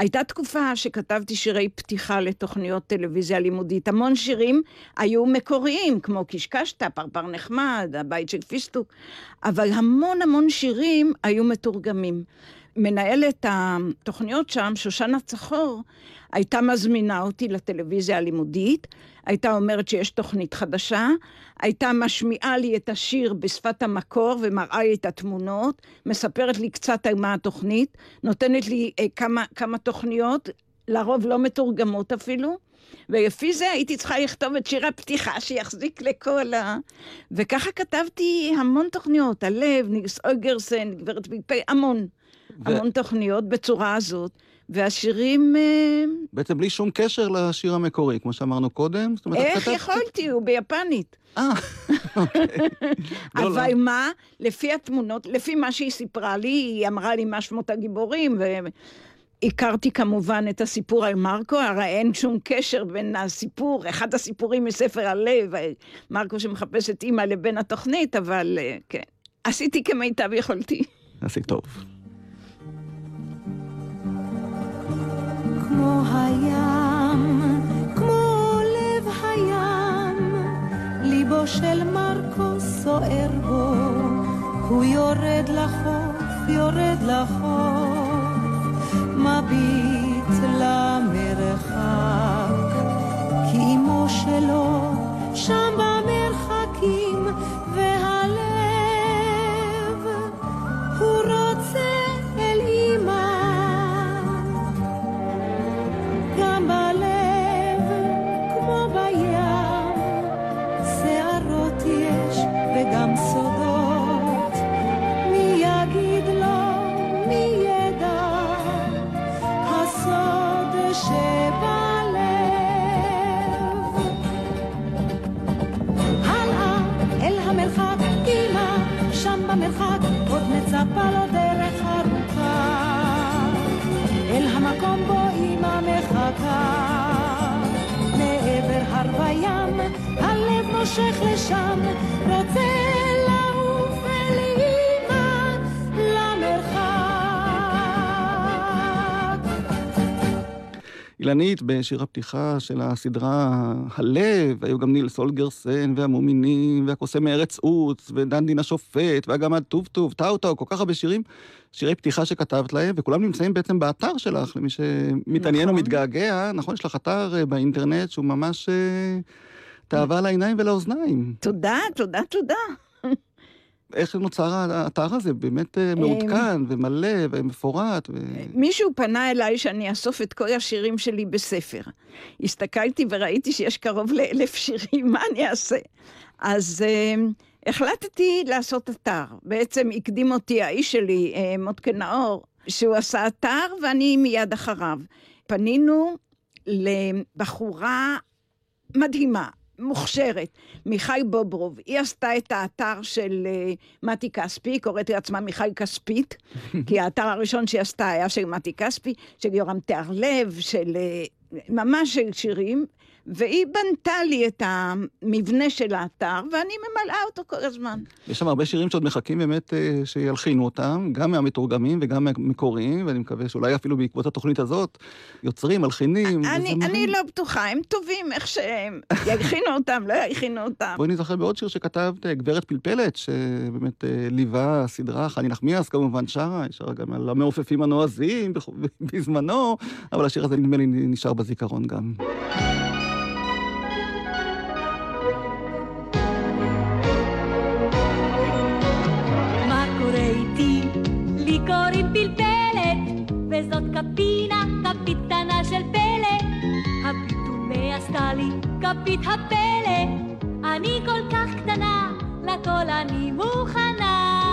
S4: הייתה תקופה שכתבתי שירי פתיחה לתוכניות טלוויזיה לימודית. המון שירים היו מקוריים, כמו קישקשתא, פרפר נחמד, הבית של פיסטוק, אבל המון המון שירים היו מתורגמים. מנהלת התוכניות שם, שושנה צחור, הייתה מזמינה אותי לטלוויזיה הלימודית, הייתה אומרת שיש תוכנית חדשה, הייתה משמיעה לי את השיר בשפת המקור ומראה לי את התמונות, מספרת לי קצת על מה התוכנית, נותנת לי אה, כמה, כמה תוכניות, לרוב לא מתורגמות אפילו, ולפי זה הייתי צריכה לכתוב את שיר הפתיחה שיחזיק לכל ה... וככה כתבתי המון תוכניות, הלב, נילס אוגרסן, גברת ביפה, המון, המון תוכניות בצורה הזאת, והשירים... אה,
S3: בעצם בלי שום קשר לשיר המקורי, כמו שאמרנו קודם. אומרת,
S4: איך
S3: כתבת-
S4: יכולתי? הוא ביפנית.
S3: אה, [laughs] [laughs] אוקיי.
S4: אבל מה, לפי התמונות, לפי מה שהיא סיפרה לי, היא אמרה לי מה שמות הגיבורים, והכרתי כמובן את הסיפור על מרקו, הרי אין שום קשר בין הסיפור, אחד הסיפורים מספר הלב, מרקו שמחפש את אימא לבין התוכנית, אבל אה, כן. עשיתי כמיטב יכולתי.
S3: עשית טוב.
S6: כמו של מרקו סוער בו, הוא יורד לחוף, יורד לחוף, מביט למרחק, כי אמו שלו שם במרחקים, והלב הוא רוצה
S9: מושך לשם, רוצה לעוף אמא למרחק.
S3: אילנית, בשיר הפתיחה של הסדרה הלב, היו גם נילס אולגרסן, והמומינים, והקוסם מארץ עוץ, ודנדין השופט, והגמד טוב טוב, טאו טאו, כל כך הרבה שירים, שירי פתיחה שכתבת להם, וכולם נמצאים בעצם באתר שלך, למי שמתעניין או
S4: נכון.
S3: מתגעגע. נכון, יש לך אתר אה, באינטרנט שהוא ממש אה, תאווה לעיניים ולאוזניים.
S4: תודה, תודה, תודה.
S3: איך נוצר האתר הזה? באמת אה, מעודכן ומלא ומפורט. ו...
S4: מישהו פנה אליי שאני אאסוף את כל השירים שלי בספר. הסתכלתי וראיתי שיש קרוב לאלף שירים, מה אני אעשה? אז אה, החלטתי לעשות אתר. בעצם הקדים אותי האיש שלי, אה, מוטקה נאור, שהוא עשה אתר ואני מיד אחריו. פנינו לבחורה מדהימה, מוכשרת, מיכל בוברוב. היא עשתה את האתר של אה, מתי כספי, קוראת לעצמה מיכל כספית, [laughs] כי האתר הראשון שהיא עשתה היה של מתי כספי, של יורם תיארלב, של אה, ממש של שירים, והיא בנתה לי את המבנה של האתר, ואני ממלאה אותו כל הזמן.
S3: יש שם הרבה שירים שעוד מחכים באמת אה, שילחינו אותם, גם מהמתורגמים וגם מהמקוריים, ואני מקווה שאולי אפילו בעקבות התוכנית הזאת, יוצרים, מלחינים.
S4: אני. אני לא בטוחה, הם טובים איך שהם. ילחינו אותם, לא ילחינו אותם.
S3: בואי נזכר בעוד שיר שכתבת, אה, גברת פלפלת, שבאמת אה, ליווה סדרה, חני נחמיאס כמובן שרה, היא שרה גם על המעופפים הנועזים [laughs] בזמנו, אבל השיר הזה נדמה לי נשאר בזיכרון גם.
S10: וזאת קפינה, כפית קטנה של פלא. הפיתומי עשתה לי כפית הפלא, אני כל כך קטנה, לכל אני מוכנה.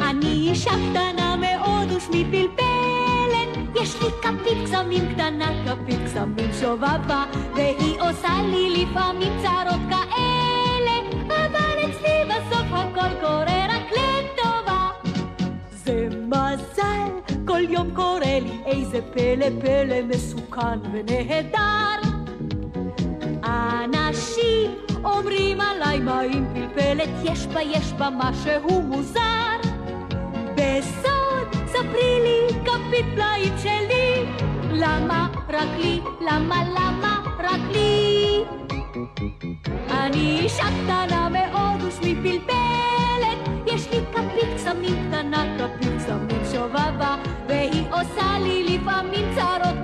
S10: אני אישה קטנה מאוד ושמי פלפלת, יש לי כפית קסמים קטנה, כפית קסמים שובבה, והיא עושה לי לפעמים צרות כאלה, אבל אצלי בסוף הכל קורה כל יום קורה לי איזה פלא פלא מסוכן ונהדר. אנשים אומרים עליי מה עם פלפלת, יש בה, יש בה משהו מוזר. בסוד, ספרי לי, כפית פלאים שלי, למה? רק לי, למה, למה? רק לי? אני אישה קטנה מאוד ושמי פלפלת, יש לי כפית קסמים קטנה, כפית קסמים שובבה, עושה לי לפעמים צרות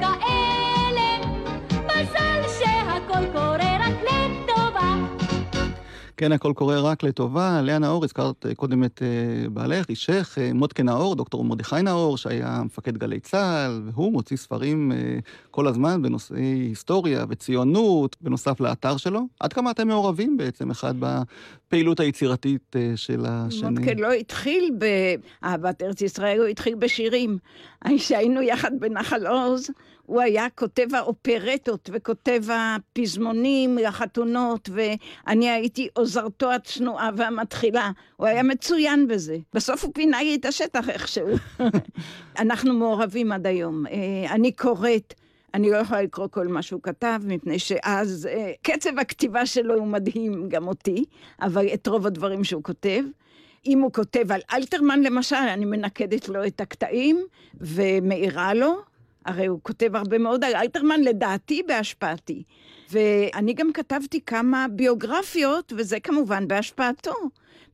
S3: כן, הכל קורה רק לטובה. לאה נאור, הזכרת אה, קודם את אה, בעלך, אישך, אה, מודקה נאור, דוקטור מרדכי נאור, שהיה מפקד גלי צה"ל, והוא מוציא ספרים כל הזמן בנושאי היסטוריה וציונות, בנוסף לאתר שלו. עד כמה אתם מעורבים בעצם אחד בפעילות היצירתית של השני?
S4: מודקה לא התחיל באהבת ארץ ישראל, הוא התחיל בשירים. כשהיינו יחד בנחל עוז, הוא היה כותב האופרטות וכותב הפזמונים לחתונות, ואני הייתי עוזרתו הצנועה והמתחילה. הוא היה מצוין בזה. בסוף הוא פינה לי את השטח איכשהו. [laughs] אנחנו מעורבים עד היום. אה, אני קוראת. אני לא יכולה לקרוא כל מה שהוא כתב, מפני שאז אה, קצב הכתיבה שלו הוא מדהים, גם אותי, אבל את רוב הדברים שהוא כותב. אם הוא כותב על אלתרמן למשל, אני מנקדת לו את הקטעים ומעירה לו. הרי הוא כותב הרבה מאוד אלתרמן, לדעתי בהשפעתי. ואני גם כתבתי כמה ביוגרפיות, וזה כמובן בהשפעתו.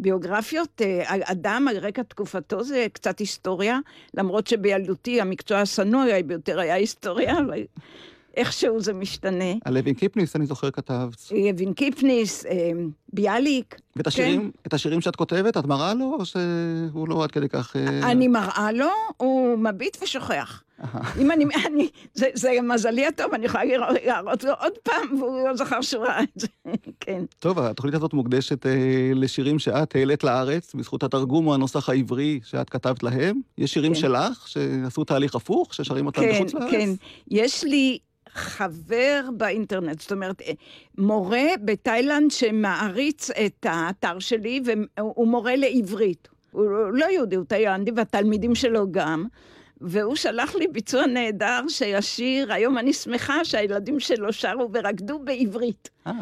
S4: ביוגרפיות אה, אדם, על רקע תקופתו, זה קצת היסטוריה, למרות שבילדותי המקצוע השנוא ביותר היה היסטוריה, אבל איכשהו זה משתנה.
S3: על לוין קיפניס, אני זוכר, כתבת.
S4: יבין קיפניס, אה, ביאליק.
S3: ואת השירים, את השירים שאת כותבת, את מראה לו, או שהוא לא עד כדי כך... אה,
S4: אני מראה לו, הוא מביט ושוכח. אם אני, אני, זה, זה מזלי הטוב, אני יכולה להראות לו עוד פעם, והוא לא זכר שהוא ראה את זה, [laughs] כן.
S3: טוב, התוכנית הזאת מוקדשת אה, לשירים שאת העלית לארץ, בזכות התרגום או הנוסח העברי שאת כתבת להם. יש שירים
S4: כן.
S3: שלך שעשו תהליך הפוך, ששרים אותם
S4: כן,
S3: בחוץ לארץ?
S4: כן. יש לי חבר באינטרנט, זאת אומרת, אה, מורה בתאילנד שמעריץ את האתר שלי, והוא מורה לעברית. הוא לא יהודי, הוא תאילנדי, והתלמידים שלו גם. והוא שלח לי ביצוע נהדר שהשיר, היום אני שמחה שהילדים שלו שרו ורקדו בעברית.
S3: אה,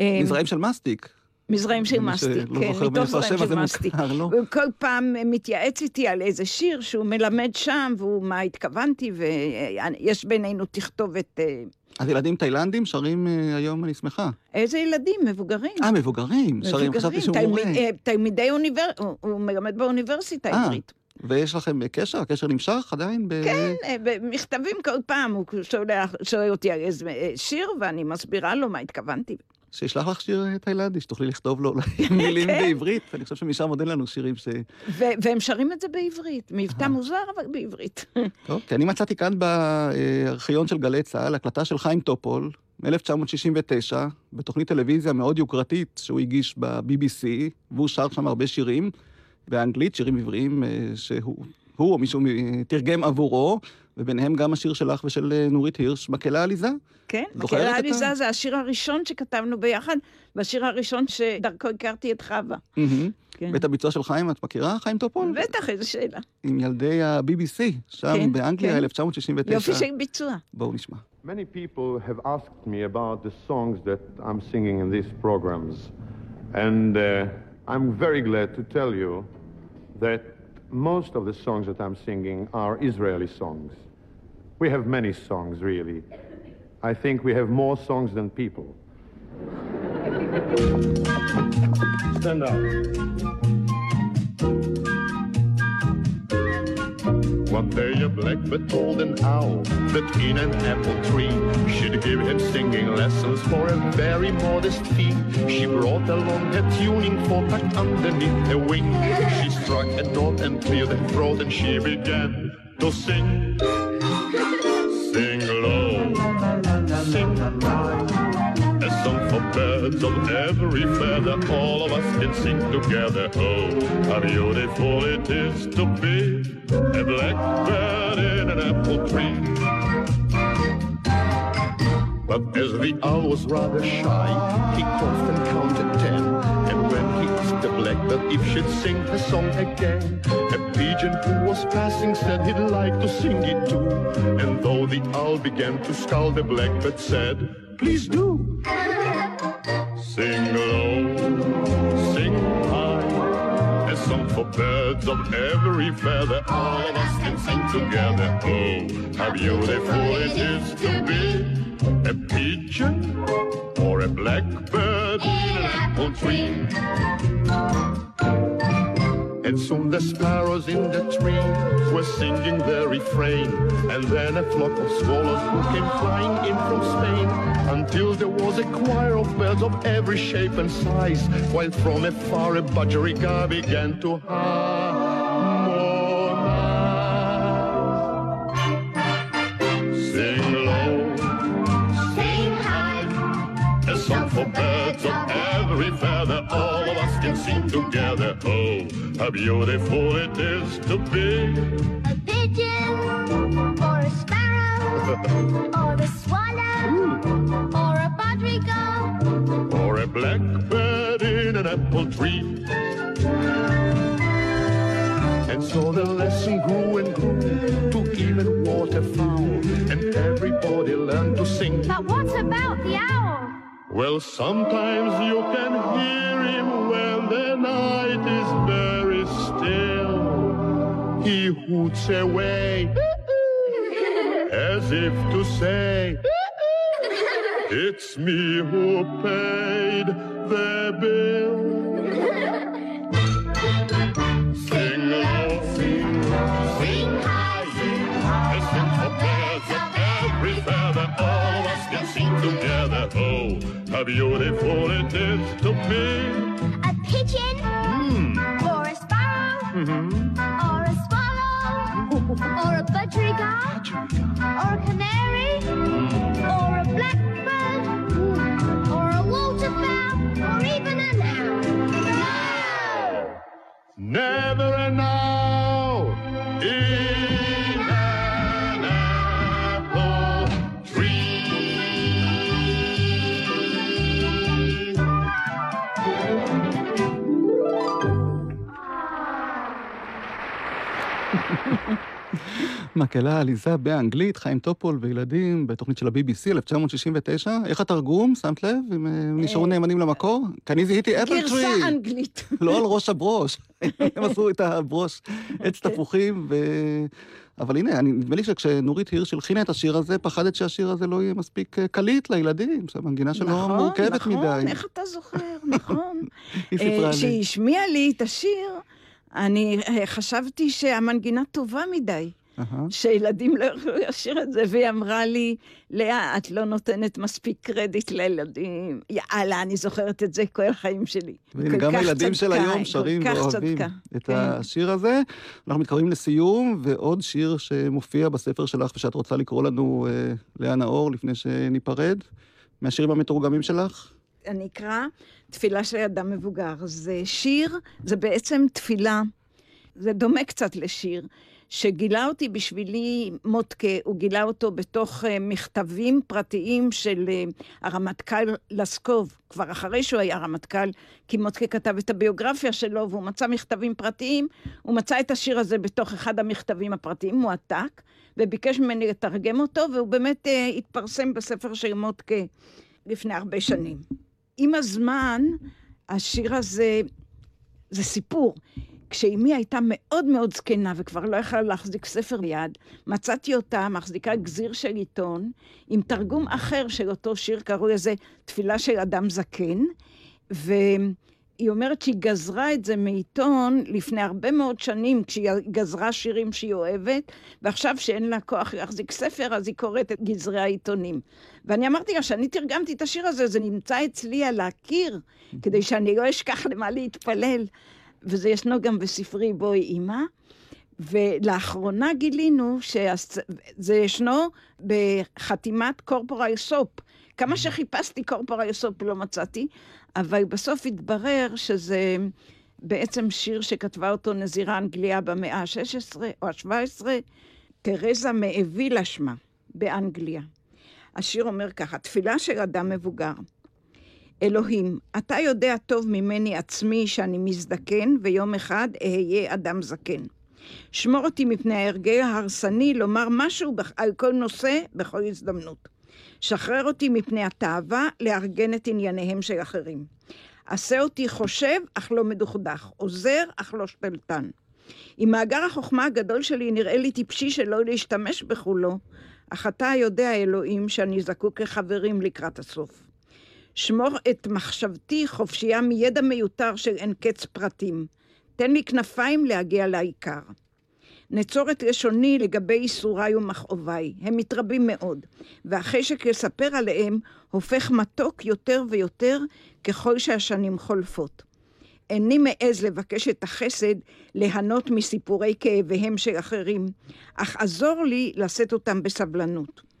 S4: אה,
S3: מזרעים של מסטיק.
S4: מזרעים של מסטיק,
S3: שלא
S4: כן, מתוך זרעים של מסטיק.
S3: מוכר, לא?
S4: הוא כל פעם מתייעץ איתי על איזה שיר שהוא מלמד שם, והוא מה התכוונתי, ויש בינינו תכתובת... אה,
S3: אז ילדים תאילנדים שרים אה, היום אני שמחה.
S4: איזה ילדים? מבוגרים.
S3: אה, מבוגרים שרים, חשבתי שהוא מורה.
S4: תלמיד- אה, תלמידי אוניברסיטה, הוא מלמד באוניברסיטה העברית.
S3: ויש לכם קשר? הקשר נמשך עדיין? ב-
S4: כן, במכתבים כל פעם הוא שולח, שואל אותי על איזה שיר, ואני מסבירה לו מה התכוונתי.
S3: שישלח לך שיר אה, תאילנדי, שתוכלי לכתוב לו אולי [laughs] מילים
S4: כן.
S3: בעברית. אני חושב שמשם עוד אין לנו שירים ש...
S4: והם שרים את זה בעברית, מבטא מוזר, אבל בעברית. [laughs]
S3: טוב, כי אני מצאתי כאן בארכיון של גלי צה"ל הקלטה של חיים טופול, מ-1969, בתוכנית טלוויזיה מאוד יוקרתית שהוא הגיש ב-BBC, והוא שר שם הרבה שירים באנגלית, שירים עבריים אה, שהוא הוא או מישהו תרגם עבורו, וביניהם גם השיר שלך ושל אה, נורית הירש, מקהלה עליזה.
S4: כן, מקהלה עליזה זה השיר הראשון שכתבנו ביחד, והשיר הראשון שדרכו הכרתי את חווה. כן.
S3: ואת הביצוע של חיים, את מכירה, חיים טופול?
S4: בטח, איזו שאלה.
S3: עם ילדי ה-BBC, שם
S4: כן,
S3: באנגליה,
S4: כן.
S3: 1969.
S4: יופי של ביצוע.
S3: בואו נשמע.
S11: Many people have asked me about the songs that I'm singing in these programs. And uh, I'm very glad to tell you that most of the songs that I'm singing are Israeli songs. We have many songs, really. I think we have more songs than people. Stand up. One day a blackbird told an owl that in an apple tree she'd give him singing lessons for a very modest fee. She brought along a tuning fork tucked underneath her wing. She struck a note and cleared her throat and she began to sing. Sing low, sing. A song for birds of every feather, all of us can sing together. Oh, how beautiful it is to be a blackbird in an apple tree. But as the owl was rather shy, he coughed and counted ten. And when he asked the blackbird if she'd sing the song again, a pigeon who was passing said he'd like to sing it too. And though the owl began to scowl, the blackbird said, Please do. Sing low, birds of every feather. All of us can sing together. Oh, how beautiful it is to be a pigeon or a blackbird in an apple tree. And soon the sparrows in the tree were singing their refrain. And then a flock of swallows who came flying in from Spain. Until there was a choir of birds of every shape and size. While from afar a budgerigar began to harmonize. All of us can sing together. Oh, how beautiful it is to be
S10: A pigeon or a sparrow or a swallow or a budgerigar.
S11: or a blackbird in an apple tree. And so the lesson grew and grew to even waterfowl, and everybody learned to sing.
S10: But what about the owl?
S11: Well, sometimes you can hear him when the night is very still. He hoots away as if to say, It's me who paid the bill. Sing oh. sing, sing sing how beautiful it is to be.
S10: A pigeon? Hmm. Or a sparrow? Mm-hmm. or a swallow? [laughs] Or a budgerigar? Or a canary? Hmm. Or a blackbird? Hmm. Or a waterfowl? Or even an owl. No!
S11: Never now
S3: מקהלה עליזה באנגלית, חיים טופול וילדים בתוכנית של ה-BBC 1969. איך התרגום? שמת לב? אם אה, נשארו נאמנים למקור? כי אני זיהיתי apple tree.
S4: גרסה אנגלית.
S3: לא על ראש הברוש. [laughs] הם עשו את הברוש עץ תפוחים, ו... אבל הנה, אני- נדמה לי שכשנורית הירש הלחינה את השיר הזה, פחדת שהשיר הזה לא יהיה מספיק אה, קליט לילדים, שהמנגינה שלו
S4: נכון,
S3: מורכבת
S4: נכון,
S3: מדי.
S4: איך אתה זוכר, [laughs] נכון.
S3: היא
S4: אה,
S3: סיפרה לי.
S4: כשהיא השמיעה לי את השיר, אני אה, חשבתי שהמנגינה טובה מדי. שילדים לא יכלו לשיר את זה, והיא אמרה לי, לאה, את לא נותנת מספיק קרדיט לילדים. יאללה, אני זוכרת את זה כל החיים שלי.
S3: והנה, גם הילדים של היום שרים ואוהבים. את
S4: כן.
S3: השיר הזה. אנחנו מתקרבים לסיום, ועוד שיר שמופיע בספר שלך ושאת רוצה לקרוא לנו, אה, לאה נאור, לפני שניפרד, מהשירים המתורגמים שלך.
S4: אני אקרא תפילה של אדם מבוגר. זה שיר, זה בעצם תפילה, זה דומה קצת לשיר, שגילה אותי בשבילי מוטקה, הוא גילה אותו בתוך אה, מכתבים פרטיים של אה, הרמטכ"ל לסקוב, כבר אחרי שהוא היה רמטכ"ל, כי מוטקה כתב את הביוגרפיה שלו, והוא מצא מכתבים פרטיים, הוא מצא את השיר הזה בתוך אחד המכתבים הפרטיים, מועתק, וביקש ממני לתרגם אותו, והוא באמת אה, התפרסם בספר של מוטקה לפני הרבה שנים. עם הזמן, השיר הזה, זה סיפור. כשאימי הייתה מאוד מאוד זקנה וכבר לא יכלה להחזיק ספר ביד, מצאתי אותה מחזיקה גזיר של עיתון עם תרגום אחר של אותו שיר, קראו לזה תפילה של אדם זקן, והיא אומרת שהיא גזרה את זה מעיתון לפני הרבה מאוד שנים, כשהיא גזרה שירים שהיא אוהבת, ועכשיו שאין לה כוח להחזיק ספר, אז היא קוראת את גזרי העיתונים. ואני אמרתי לה, שאני תרגמתי את השיר הזה, זה נמצא אצלי על הקיר, כדי שאני לא אשכח למה להתפלל. וזה ישנו גם בספרי בואי אימא. ולאחרונה גילינו שזה ישנו בחתימת קורפורל סופ. כמה שחיפשתי קורפורל סופ לא מצאתי, אבל בסוף התברר שזה בעצם שיר שכתבה אותו נזירה אנגליה במאה ה-16 או ה-17, תרזה מאווילה שמה, באנגליה. השיר אומר ככה, תפילה של אדם מבוגר. אלוהים, אתה יודע טוב ממני עצמי שאני מזדקן, ויום אחד אהיה אדם זקן. שמור אותי מפני ההרגל ההרסני לומר משהו על כל נושא בכל הזדמנות. שחרר אותי מפני התאווה לארגן את ענייניהם של אחרים. עשה אותי חושב, אך לא מדוכדך, עוזר, אך לא שתלטן. אם מאגר החוכמה הגדול שלי נראה לי טיפשי שלא להשתמש בכולו, אך אתה יודע, אלוהים, שאני זקוק לחברים לקראת הסוף. שמור את מחשבתי חופשייה מידע מיותר של אין קץ פרטים. תן לי כנפיים להגיע לעיקר. נצור את לשוני לגבי איסוריי ומכאוביי, הם מתרבים מאוד, והחשק לספר עליהם הופך מתוק יותר ויותר ככל שהשנים חולפות. איני מעז לבקש את החסד ליהנות מסיפורי כאביהם של אחרים, אך עזור לי לשאת אותם בסבלנות.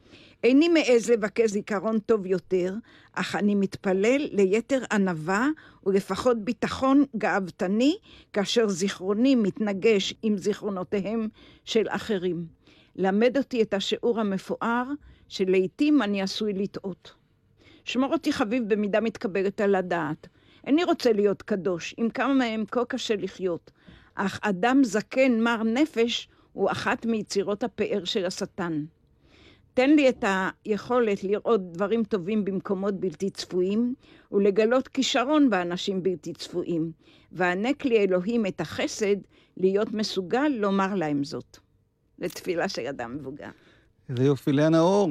S4: איני מעז לבקש זיכרון טוב יותר, אך אני מתפלל ליתר ענווה ולפחות ביטחון גאוותני, כאשר זיכרוני מתנגש עם זיכרונותיהם של אחרים. למד אותי את השיעור המפואר, שלעיתים אני עשוי לטעות. שמור אותי חביב במידה מתקבלת על הדעת. איני רוצה להיות קדוש, עם כמה מהם כה קשה לחיות, אך אדם זקן מר נפש הוא אחת מיצירות הפאר של השטן. תן לי את היכולת לראות דברים טובים במקומות בלתי צפויים, ולגלות כישרון באנשים בלתי צפויים, וענק לי אלוהים את החסד להיות מסוגל לומר להם זאת. זו תפילה של אדם מבוגר.
S3: איזה יופי, לאה נאור.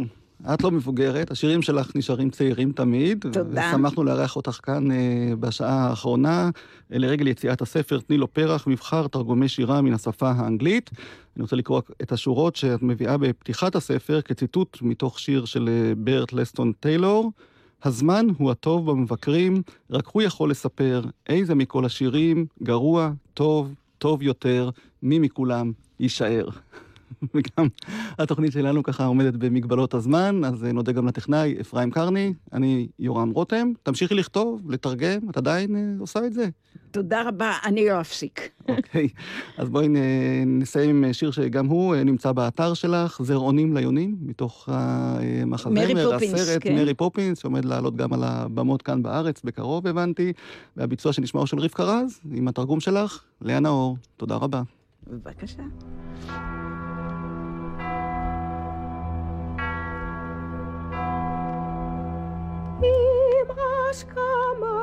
S3: את לא מבוגרת, השירים שלך נשארים צעירים תמיד.
S4: תודה.
S3: ושמחנו לארח אותך כאן אה, בשעה האחרונה, אה, לרגל יציאת הספר "תני לו פרח, מבחר תרגומי שירה מן השפה האנגלית". אני רוצה לקרוא את השורות שאת מביאה בפתיחת הספר כציטוט מתוך שיר של אה, ברט לסטון טיילור. הזמן הוא הטוב במבקרים, רק הוא יכול לספר איזה מכל השירים גרוע, טוב, טוב יותר, מי מכולם יישאר. וגם התוכנית שלנו ככה עומדת במגבלות הזמן, אז אה, נודה גם לטכנאי אפרים קרני, אני יורם רותם. תמשיכי לכתוב, לתרגם, את עדיין אה, עושה את זה.
S4: תודה רבה, אני לא אפסיק.
S3: אוקיי, אז בואי נ- נסיים עם שיר שגם הוא אה, נמצא באתר שלך, זרעונים ליונים, מתוך המחזמר, הסרט
S4: כן.
S3: מרי פופינס, שעומד לעלות גם על הבמות כאן בארץ בקרוב, הבנתי, והביצוע שנשמע הוא של רבקה רז, עם התרגום שלך, לאה נאור. תודה רבה.
S4: בבקשה.
S5: עם השכמה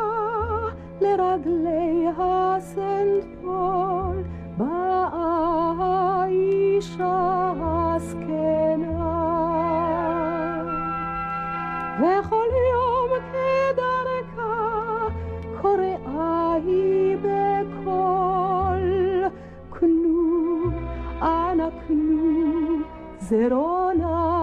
S5: לרגלי הסנט פול, באה האישה הזקנה. וכל יום כדרכה קוראה היא בקול, קנו, אנא קנו, זרונה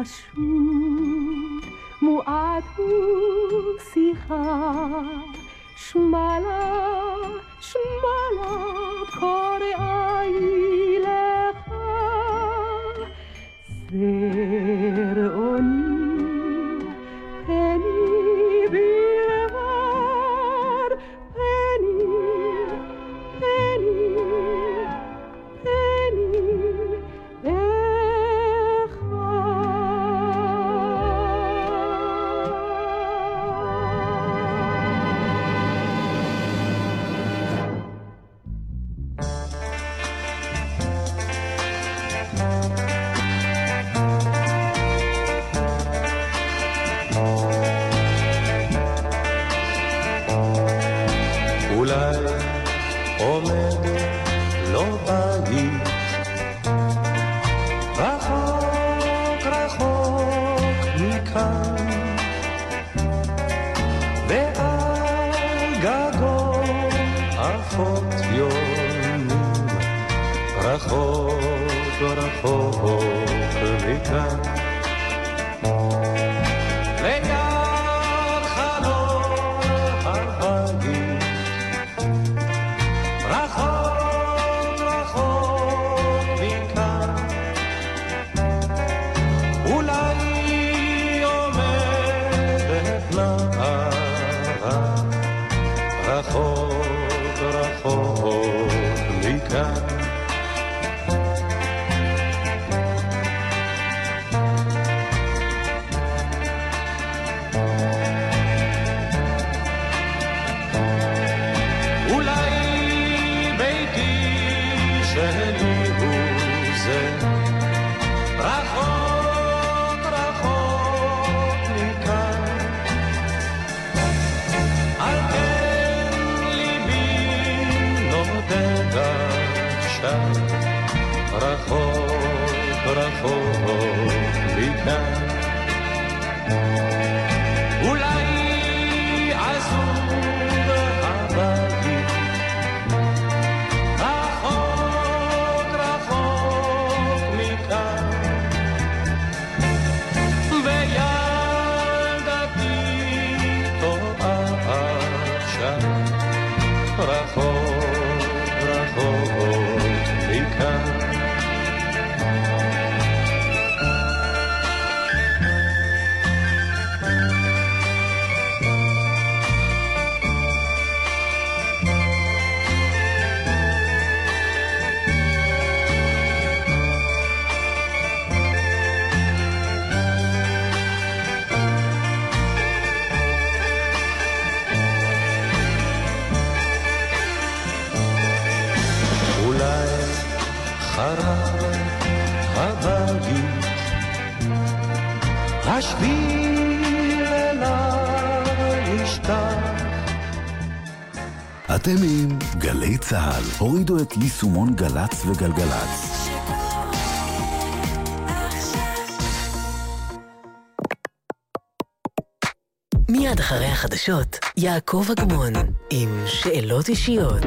S5: חשוב, מועד הוא שיחה,
S2: שמע לה שלי הוא זה.
S12: רחוק אתם עם גלי צה"ל. הורידו את יישומון גל"צ וגלגלצ.
S1: מיד אחרי החדשות, יעקב אגמון, עם שאלות אישיות.